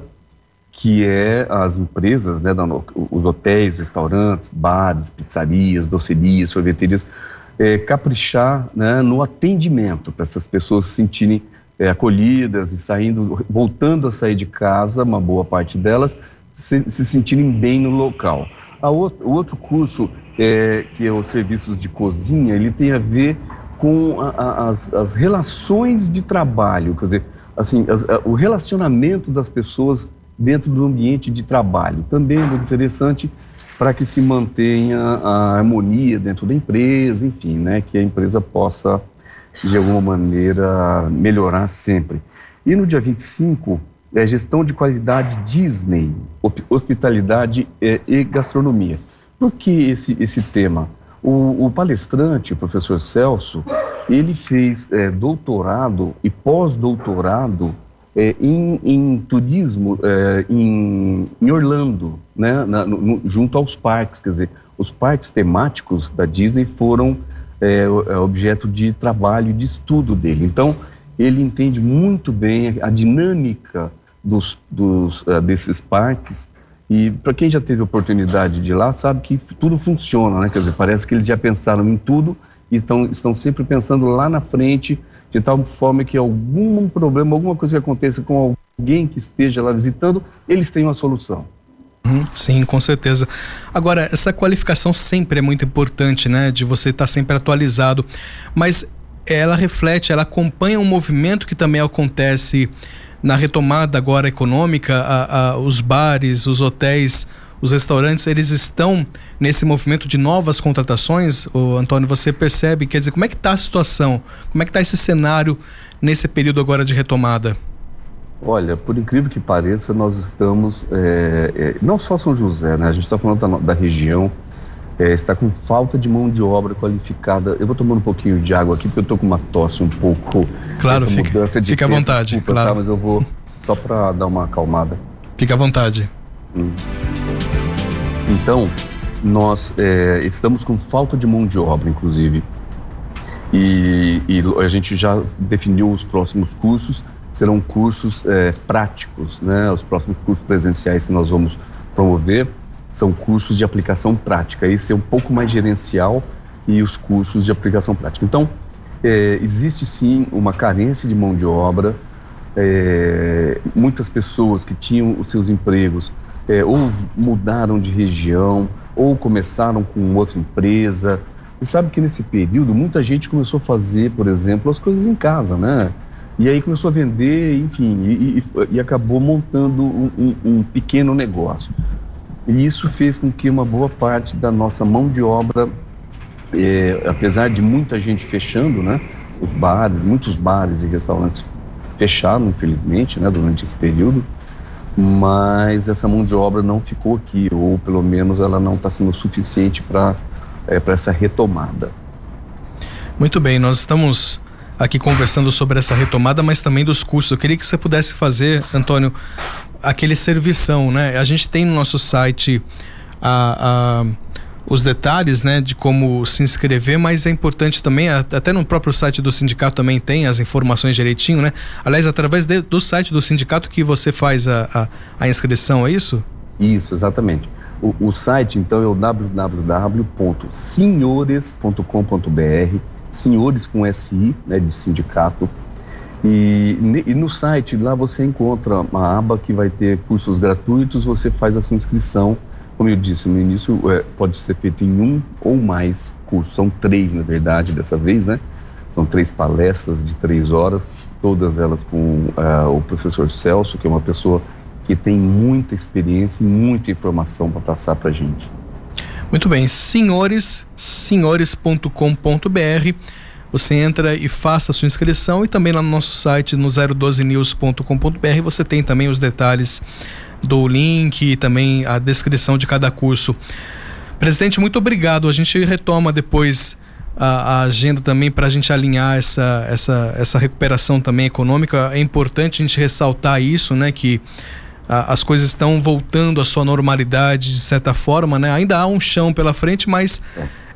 que é as empresas, né, os hotéis, restaurantes, bares, pizzarias, docerias, sorveterias, é, caprichar né, no atendimento para essas pessoas se sentirem é, acolhidas e saindo, voltando a sair de casa, uma boa parte delas, se, se sentirem bem no local. Outro, o outro curso, é, que é os serviços de cozinha, ele tem a ver com a, a, as, as, relações de trabalho, quer dizer, assim, as, a, o relacionamento das pessoas dentro do ambiente de trabalho. Também é muito interessante para que se mantenha a harmonia dentro da empresa, enfim, né, que a empresa possa de alguma maneira melhorar sempre. E no dia 25 é gestão de qualidade Disney, hospitalidade e gastronomia. Por que esse, esse tema? O, o palestrante, o professor Celso, ele fez é, doutorado e pós-doutorado é, em, em, turismo é, em, em, Orlando, né, na, no, junto aos parques. Quer dizer, os parques temáticos da Disney foram é, é objeto de trabalho, de estudo dele. Então, ele entende muito bem a dinâmica dos, dos, uh, desses parques e para quem já teve oportunidade de ir lá, sabe que tudo funciona, né? Quer dizer, parece que eles já pensaram em tudo e tão, estão sempre pensando lá na frente, de tal forma que algum problema, alguma coisa que aconteça com alguém que esteja lá visitando, eles têm uma solução. Uhum, sim, com certeza. Agora, essa qualificação sempre é muito importante, né? De você estar tá sempre atualizado. Mas ela reflete, ela acompanha um movimento que também acontece na retomada agora econômica, a, a, os bares, os hotéis os restaurantes eles estão nesse movimento de novas contratações? O Antônio, você percebe, quer dizer, como é que está a situação? Como é que está esse cenário nesse período agora de retomada? Olha, por incrível que pareça, nós estamos, é, é, não só São José, né? A gente está falando da, da região, é, está com falta de mão de obra qualificada. Eu vou tomando um pouquinho de água aqui, porque eu estou com uma tosse um pouco. Claro, fica, fica à vontade. Desculpa, claro. Tá, mas eu vou só para dar uma acalmada. Fica à vontade. Hum. Então, nós é, estamos com falta de mão de obra, inclusive. E, e, a gente já definiu os próximos cursos, serão cursos é, práticos, né? Os próximos cursos presenciais que nós vamos promover são cursos de aplicação prática. Esse é um pouco mais gerencial e os cursos de aplicação prática. Então, é, existe sim uma carência de mão de obra. É, muitas pessoas que tinham os seus empregos é, ou mudaram de região, ou começaram com outra empresa. E sabe que nesse período muita gente começou a fazer, por exemplo, as coisas em casa, né? E aí começou a vender, enfim, e, e, e acabou montando um, um, um, pequeno negócio. E isso fez com que uma boa parte da nossa mão de obra, é, apesar de muita gente fechando, né? Os bares, muitos bares e restaurantes fecharam, infelizmente, né? Durante esse período mas essa mão de obra não ficou aqui, ou pelo menos ela não está sendo suficiente para é, essa retomada. Muito bem, nós estamos aqui conversando sobre essa retomada, mas também dos cursos. Eu queria que você pudesse fazer, Antônio, aquele servição, né? A gente tem no nosso site a, a os detalhes né, de como se inscrever, mas é importante também, até no próprio site do sindicato também tem as informações direitinho, né? Aliás, através de, do site do sindicato que você faz a, a, a inscrição, é isso? Isso, exatamente. O, o site, então, é o www.senhores.com.br, senhores com SI, né, de sindicato. E, e, no site lá você encontra uma aba que vai ter cursos gratuitos, você faz a sua inscrição como eu disse no início, é, pode ser feito em um ou mais cursos. São três, na verdade, dessa vez, né? São três palestras de três horas, todas elas com uh, o professor Celso, que é uma pessoa que tem muita experiência e muita informação para passar para a gente. Muito bem, senhores, senhores.com.br. Você entra e faça a sua inscrição e também lá no nosso site no 012news.com.br você tem também os detalhes do link e também a descrição de cada curso. Presidente, muito obrigado. A gente retoma depois a, a agenda também para a gente alinhar essa, essa, essa recuperação também econômica. É importante a gente ressaltar isso, né? Que a, as coisas estão voltando à sua normalidade de certa forma, né? Ainda há um chão pela frente, mas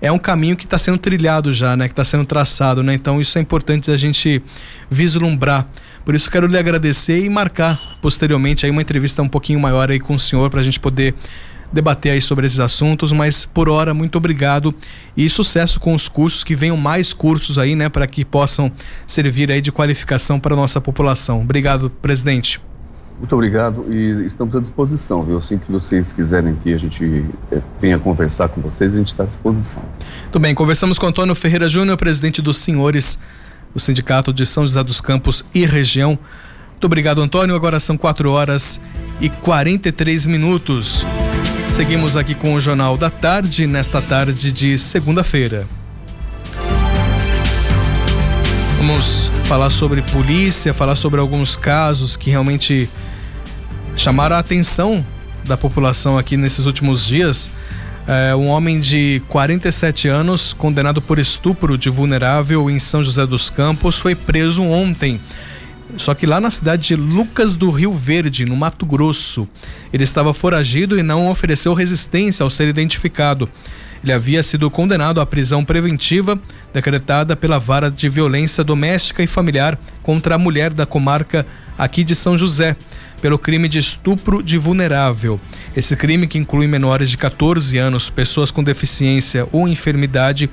é um caminho que está sendo trilhado já, né? Que está sendo traçado, né? Então isso é importante a gente vislumbrar. Por isso quero lhe agradecer e marcar posteriormente aí uma entrevista um pouquinho maior aí com o senhor para a gente poder debater aí sobre esses assuntos, mas por hora muito obrigado e sucesso com os cursos que venham mais cursos aí, né, para que possam servir aí de qualificação para a nossa população. Obrigado, presidente. Muito obrigado e estamos à disposição, viu? Assim que vocês quiserem que a gente é, venha conversar com vocês, a gente está à disposição. Muito bem, conversamos com Antônio Ferreira Júnior, presidente dos Senhores do Sindicato de São José dos Campos e região. Muito obrigado, Antônio. Agora são 4 horas e 43 minutos. Seguimos aqui com o Jornal da Tarde, nesta tarde de segunda-feira. Vamos falar sobre polícia, falar sobre alguns casos que realmente chamaram a atenção da população aqui nesses últimos dias. É, um homem de 47 anos, condenado por estupro de vulnerável em São José dos Campos, foi preso ontem. Só que lá na cidade de Lucas do Rio Verde, no Mato Grosso, ele estava foragido e não ofereceu resistência ao ser identificado. Ele havia sido condenado à prisão preventiva decretada pela Vara de Violência Doméstica e Familiar contra a mulher da comarca aqui de São José pelo crime de estupro de vulnerável. Esse crime, que inclui menores de 14 anos, pessoas com deficiência ou enfermidade,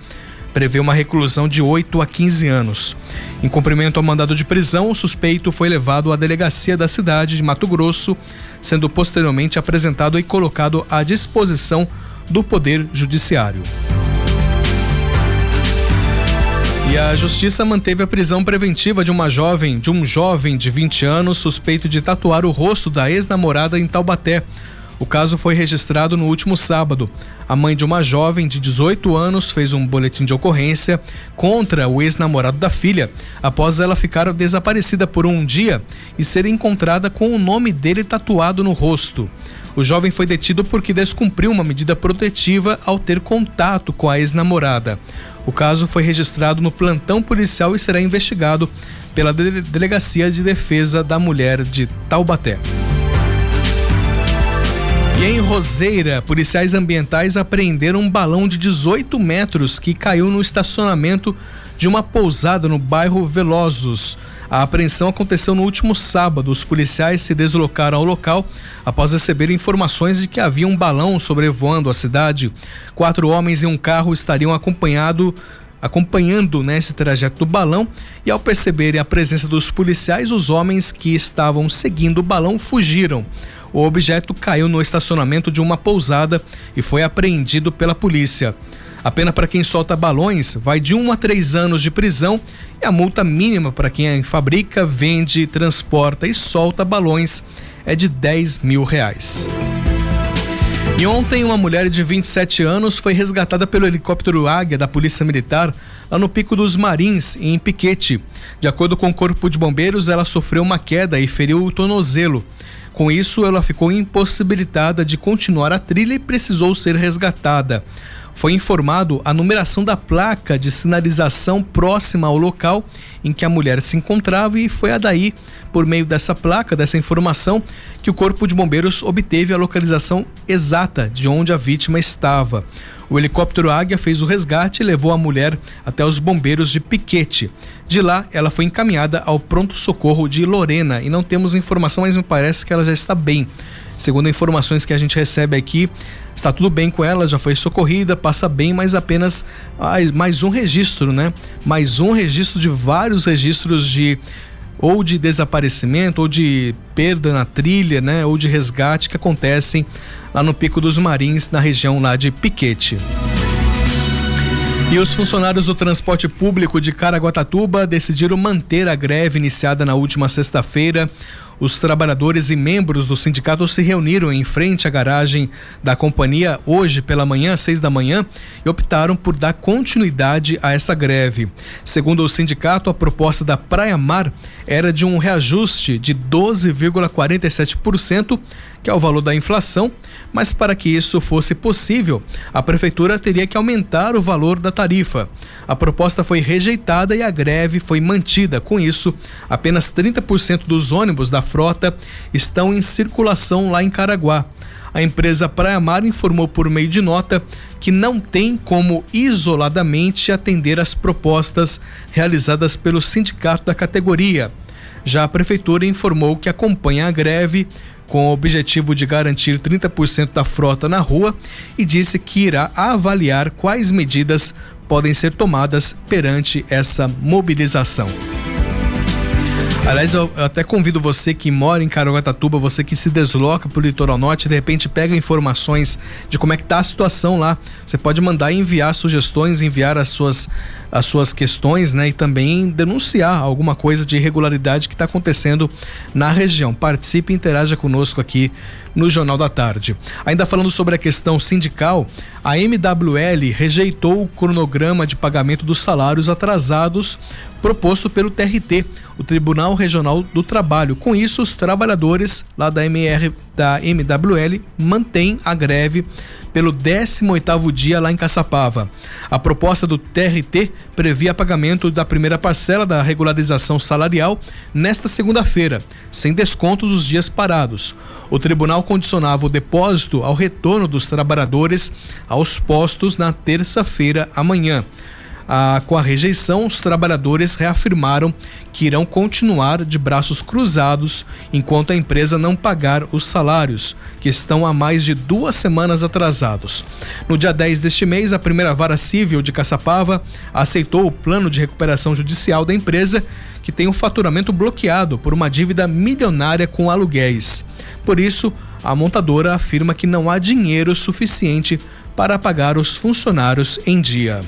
prevê uma reclusão de 8 a 15 anos. Em cumprimento ao mandado de prisão, o suspeito foi levado à delegacia da cidade de Mato Grosso, sendo posteriormente apresentado e colocado à disposição do Poder Judiciário. E a justiça manteve a prisão preventiva de uma jovem, de um jovem de 20 anos suspeito de tatuar o rosto da ex-namorada em Taubaté. O caso foi registrado no último sábado. A mãe de uma jovem de 18 anos fez um boletim de ocorrência contra o ex-namorado da filha, após ela ficar desaparecida por um dia e ser encontrada com o nome dele tatuado no rosto. O jovem foi detido porque descumpriu uma medida protetiva ao ter contato com a ex-namorada. O caso foi registrado no plantão policial e será investigado pela Delegacia de Defesa da Mulher de Taubaté. E em Roseira, policiais ambientais apreenderam um balão de 18 metros que caiu no estacionamento de uma pousada no bairro Velozos. A apreensão aconteceu no último sábado. Os policiais se deslocaram ao local após receber informações de que havia um balão sobrevoando a cidade. Quatro homens em um carro estariam acompanhado acompanhando né, esse trajeto do balão e ao perceberem a presença dos policiais, os homens que estavam seguindo o balão fugiram. O objeto caiu no estacionamento de uma pousada e foi apreendido pela polícia. A pena para quem solta balões vai de 1 um a 3 anos de prisão e a multa mínima para quem fabrica, vende, transporta e solta balões é de 10 mil reais. E ontem, uma mulher de 27 anos foi resgatada pelo helicóptero Águia da Polícia Militar lá no Pico dos Marins, em Piquete. De acordo com o Corpo de Bombeiros, ela sofreu uma queda e feriu o tornozelo. Com isso, ela ficou impossibilitada de continuar a trilha e precisou ser resgatada. Foi informado a numeração da placa de sinalização próxima ao local em que a mulher se encontrava e foi a daí, por meio dessa placa, dessa informação, que o Corpo de Bombeiros obteve a localização exata de onde a vítima estava. O helicóptero Águia fez o resgate e levou a mulher até os bombeiros de Piquete. De lá, ela foi encaminhada ao pronto-socorro de Lorena e não temos informação, mas me parece que ela já está bem. Segundo informações que a gente recebe aqui, está tudo bem com ela, já foi socorrida, passa bem, mas apenas mais um registro, né? Mais um registro de vários registros de ou de desaparecimento ou de perda na trilha, né, ou de resgate que acontecem lá no Pico dos Marins, na região lá de Piquete. E os funcionários do transporte público de Caraguatatuba decidiram manter a greve iniciada na última sexta-feira. Os trabalhadores e membros do sindicato se reuniram em frente à garagem da companhia hoje pela manhã, às seis da manhã, e optaram por dar continuidade a essa greve. Segundo o sindicato, a proposta da Praia Mar era de um reajuste de 12,47%, que é o valor da inflação, mas para que isso fosse possível, a prefeitura teria que aumentar o valor da tarifa. A proposta foi rejeitada e a greve foi mantida. Com isso, apenas 30% dos ônibus da frota estão em circulação lá em Caraguá. A empresa Praia Mar informou por meio de nota que não tem como isoladamente atender as propostas realizadas pelo sindicato da categoria. Já a prefeitura informou que acompanha a greve com o objetivo de garantir 30% da frota na rua e disse que irá avaliar quais medidas podem ser tomadas perante essa mobilização. Aliás, eu até convido você que mora em Caraguatatuba, você que se desloca para o litoral norte, de repente pega informações de como é que está a situação lá. Você pode mandar enviar sugestões, enviar as suas, as suas questões, né? E também denunciar alguma coisa de irregularidade que está acontecendo na região. Participe e interaja conosco aqui no Jornal da Tarde. Ainda falando sobre a questão sindical, a MWL rejeitou o cronograma de pagamento dos salários atrasados proposto pelo TRT, o Tribunal Regional do Trabalho. Com isso, os trabalhadores lá da MR da MWL mantêm a greve pelo 18º dia lá em Caçapava. A proposta do TRT previa pagamento da primeira parcela da regularização salarial nesta segunda-feira, sem desconto dos dias parados. O tribunal condicionava o depósito ao retorno dos trabalhadores aos postos na terça-feira amanhã. Ah, com a rejeição, os trabalhadores reafirmaram que irão continuar de braços cruzados enquanto a empresa não pagar os salários, que estão há mais de duas semanas atrasados. No dia 10 deste mês, a primeira vara civil de Caçapava aceitou o plano de recuperação judicial da empresa, que tem o faturamento bloqueado por uma dívida milionária com aluguéis. Por isso, a montadora afirma que não há dinheiro suficiente para pagar os funcionários em dia.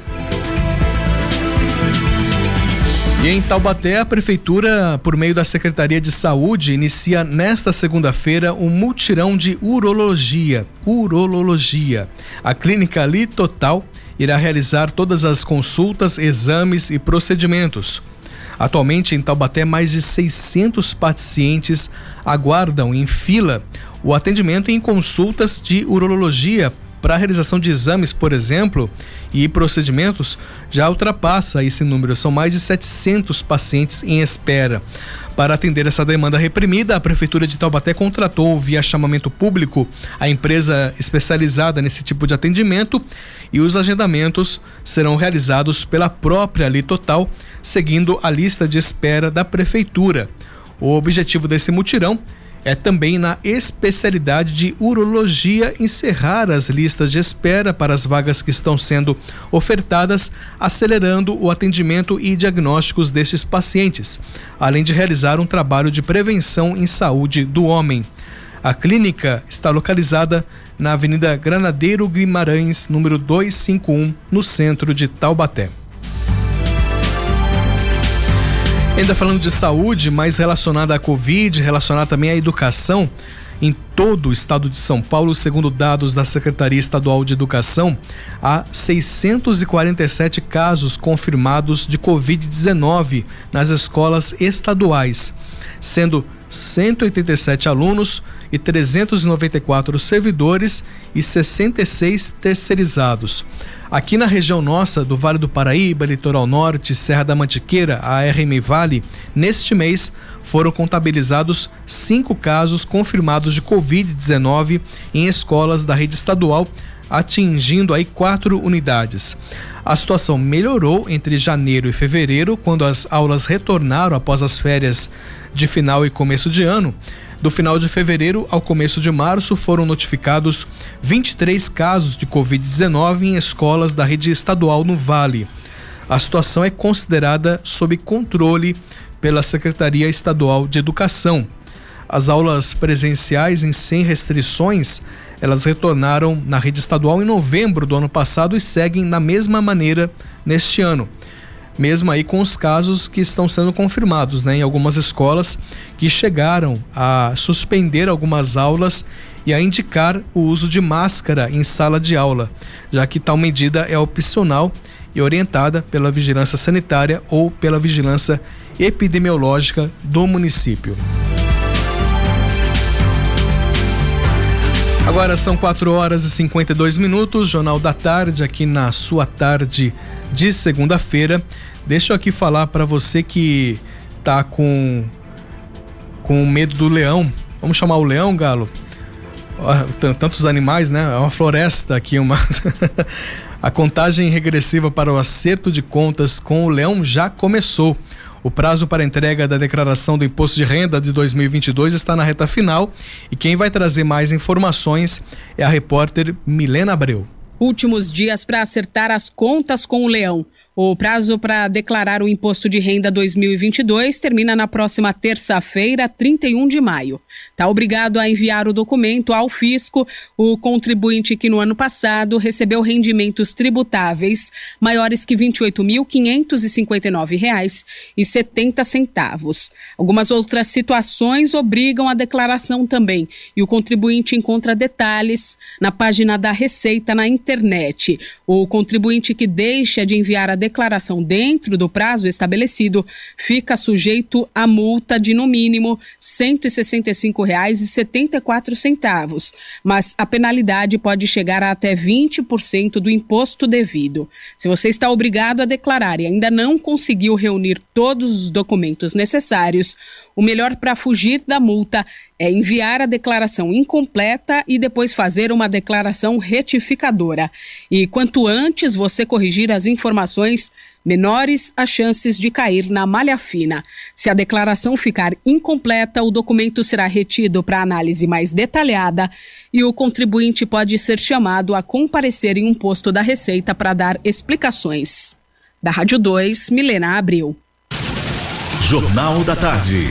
E em Taubaté, a Prefeitura, por meio da Secretaria de Saúde, inicia nesta segunda-feira um multirão de urologia. Urologia. A clínica Ali Total irá realizar todas as consultas, exames e procedimentos. Atualmente, em Taubaté, mais de 600 pacientes aguardam em fila o atendimento em consultas de urologia para a realização de exames, por exemplo, e procedimentos, já ultrapassa esse número. São mais de 700 pacientes em espera. Para atender essa demanda reprimida, a Prefeitura de Taubaté contratou, via chamamento público, a empresa especializada nesse tipo de atendimento e os agendamentos serão realizados pela própria Litotal, seguindo a lista de espera da Prefeitura. O objetivo desse mutirão é também na especialidade de urologia encerrar as listas de espera para as vagas que estão sendo ofertadas, acelerando o atendimento e diagnósticos destes pacientes, além de realizar um trabalho de prevenção em saúde do homem. A clínica está localizada na Avenida Granadeiro Guimarães, número 251, no centro de Taubaté. Ainda falando de saúde, mais relacionada à Covid, relacionada também à educação, em todo o estado de São Paulo, segundo dados da Secretaria Estadual de Educação, há 647 casos confirmados de Covid-19 nas escolas estaduais, sendo 187 alunos e 394 servidores e 66 terceirizados. Aqui na região nossa, do Vale do Paraíba, Litoral Norte, Serra da Mantiqueira, a RM Vale, neste mês foram contabilizados cinco casos confirmados de Covid-19 em escolas da rede estadual, atingindo aí quatro unidades. A situação melhorou entre janeiro e fevereiro, quando as aulas retornaram após as férias de final e começo de ano. Do final de fevereiro ao começo de março foram notificados 23 casos de Covid-19 em escolas da rede estadual no Vale. A situação é considerada sob controle pela Secretaria Estadual de Educação. As aulas presenciais em sem restrições, elas retornaram na rede estadual em novembro do ano passado e seguem da mesma maneira neste ano mesmo aí com os casos que estão sendo confirmados, né, em algumas escolas que chegaram a suspender algumas aulas e a indicar o uso de máscara em sala de aula, já que tal medida é opcional e orientada pela vigilância sanitária ou pela vigilância epidemiológica do município. Agora são 4 horas e 52 minutos, Jornal da Tarde, aqui na sua tarde de segunda-feira. Deixa eu aqui falar para você que tá com com medo do leão. Vamos chamar o leão, galo? Tantos animais, né? É uma floresta aqui, uma <laughs> A contagem regressiva para o acerto de contas com o leão já começou. O prazo para entrega da declaração do imposto de renda de 2022 está na reta final e quem vai trazer mais informações é a repórter Milena Abreu. Últimos dias para acertar as contas com o leão. O prazo para declarar o imposto de renda 2022 termina na próxima terça-feira, 31 de maio. Está obrigado a enviar o documento ao fisco o contribuinte que no ano passado recebeu rendimentos tributáveis maiores que R$ 28.559,70. Algumas outras situações obrigam a declaração também e o contribuinte encontra detalhes na página da Receita na internet. O contribuinte que deixa de enviar a declaração dentro do prazo estabelecido fica sujeito a multa de no mínimo R$ 165 R$ mas a penalidade pode chegar a até 20% do imposto devido. Se você está obrigado a declarar e ainda não conseguiu reunir todos os documentos necessários, o melhor para fugir da multa é enviar a declaração incompleta e depois fazer uma declaração retificadora. E quanto antes você corrigir as informações, menores as chances de cair na malha fina. Se a declaração ficar incompleta, o documento será retido para análise mais detalhada e o contribuinte pode ser chamado a comparecer em um posto da Receita para dar explicações. Da Rádio 2, Milena Abril. Jornal da Tarde.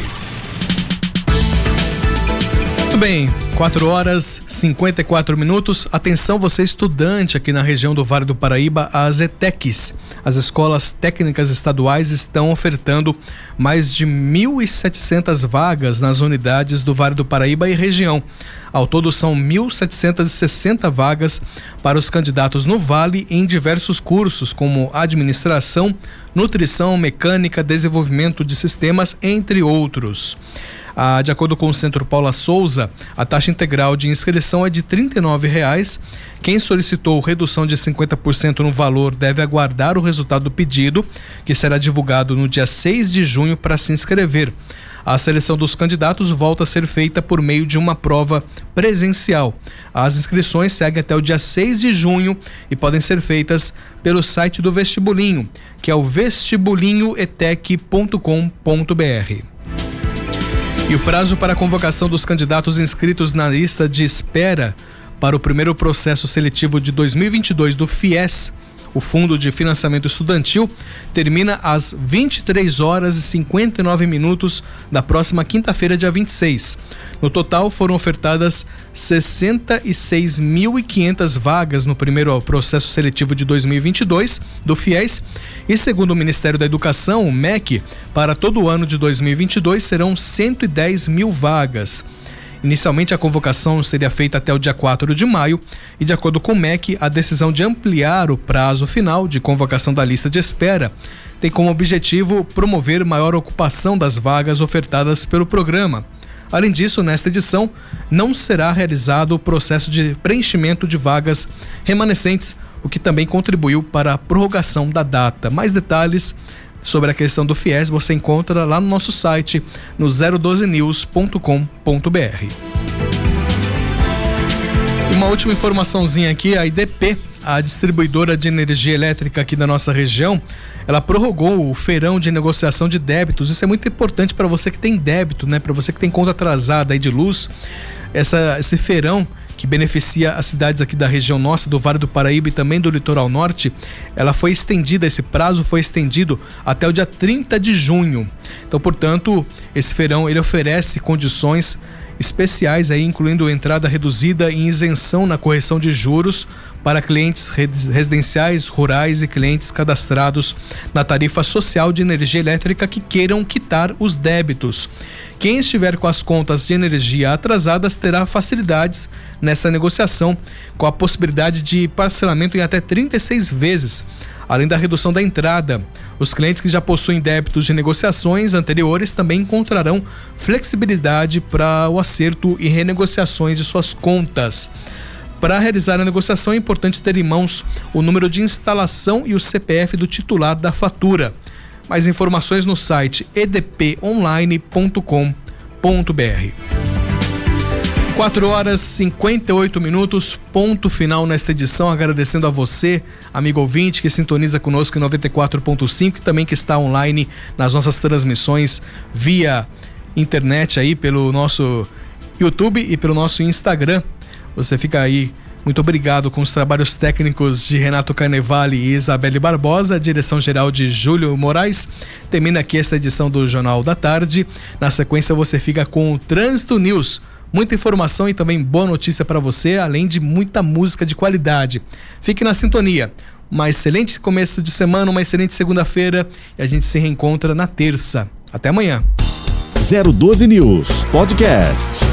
Muito bem, 4 horas 54 minutos. Atenção, você estudante aqui na região do Vale do Paraíba, as ETECs as escolas técnicas estaduais estão ofertando mais de 1.700 vagas nas unidades do Vale do Paraíba e região. Ao todo, são 1.760 vagas para os candidatos no Vale em diversos cursos, como administração, nutrição, mecânica, desenvolvimento de sistemas, entre outros. Ah, de acordo com o Centro Paula Souza, a taxa integral de inscrição é de R$ 39,00. Quem solicitou redução de 50% no valor deve aguardar o resultado do pedido, que será divulgado no dia 6 de junho para se inscrever. A seleção dos candidatos volta a ser feita por meio de uma prova presencial. As inscrições seguem até o dia 6 de junho e podem ser feitas pelo site do vestibulinho, que é o vestibulinhoetec.com.br. E o prazo para a convocação dos candidatos inscritos na lista de espera para o primeiro processo seletivo de 2022 do FIES o Fundo de Financiamento Estudantil, termina às 23 horas e 59 minutos da próxima quinta-feira, dia 26. No total, foram ofertadas 66.500 vagas no primeiro processo seletivo de 2022 do FIES e, segundo o Ministério da Educação, o MEC, para todo o ano de 2022 serão 110 mil vagas. Inicialmente, a convocação seria feita até o dia 4 de maio e, de acordo com o MEC, a decisão de ampliar o prazo final de convocação da lista de espera tem como objetivo promover maior ocupação das vagas ofertadas pelo programa. Além disso, nesta edição, não será realizado o processo de preenchimento de vagas remanescentes, o que também contribuiu para a prorrogação da data. Mais detalhes sobre a questão do FIES você encontra lá no nosso site no 012news.com.br. Uma última informaçãozinha aqui, a IDP, a distribuidora de energia elétrica aqui da nossa região, ela prorrogou o feirão de negociação de débitos. Isso é muito importante para você que tem débito, né? Para você que tem conta atrasada aí de luz. Essa, esse feirão que beneficia as cidades aqui da região nossa, do Vale do Paraíba e também do litoral norte, ela foi estendida, esse prazo foi estendido até o dia 30 de junho. Então, portanto, esse feirão ele oferece condições especiais aí, incluindo entrada reduzida e isenção na correção de juros para clientes residenciais, rurais e clientes cadastrados na tarifa social de energia elétrica que queiram quitar os débitos. Quem estiver com as contas de energia atrasadas terá facilidades nessa negociação, com a possibilidade de parcelamento em até 36 vezes, além da redução da entrada. Os clientes que já possuem débitos de negociações anteriores também encontrarão flexibilidade para o acerto e renegociações de suas contas. Para realizar a negociação é importante ter em mãos o número de instalação e o CPF do titular da fatura. Mais informações no site edponline.com.br. 4 horas 58 minutos, ponto final nesta edição. Agradecendo a você, amigo ouvinte, que sintoniza conosco em 94.5 e também que está online nas nossas transmissões via internet aí pelo nosso YouTube e pelo nosso Instagram. Você fica aí. Muito obrigado com os trabalhos técnicos de Renato Carnevale e Isabelle Barbosa, direção geral de Júlio Moraes. Termina aqui esta edição do Jornal da Tarde. Na sequência você fica com o Trânsito News. Muita informação e também boa notícia para você, além de muita música de qualidade. Fique na sintonia. Uma excelente começo de semana, uma excelente segunda-feira e a gente se reencontra na terça. Até amanhã. 012 News Podcast.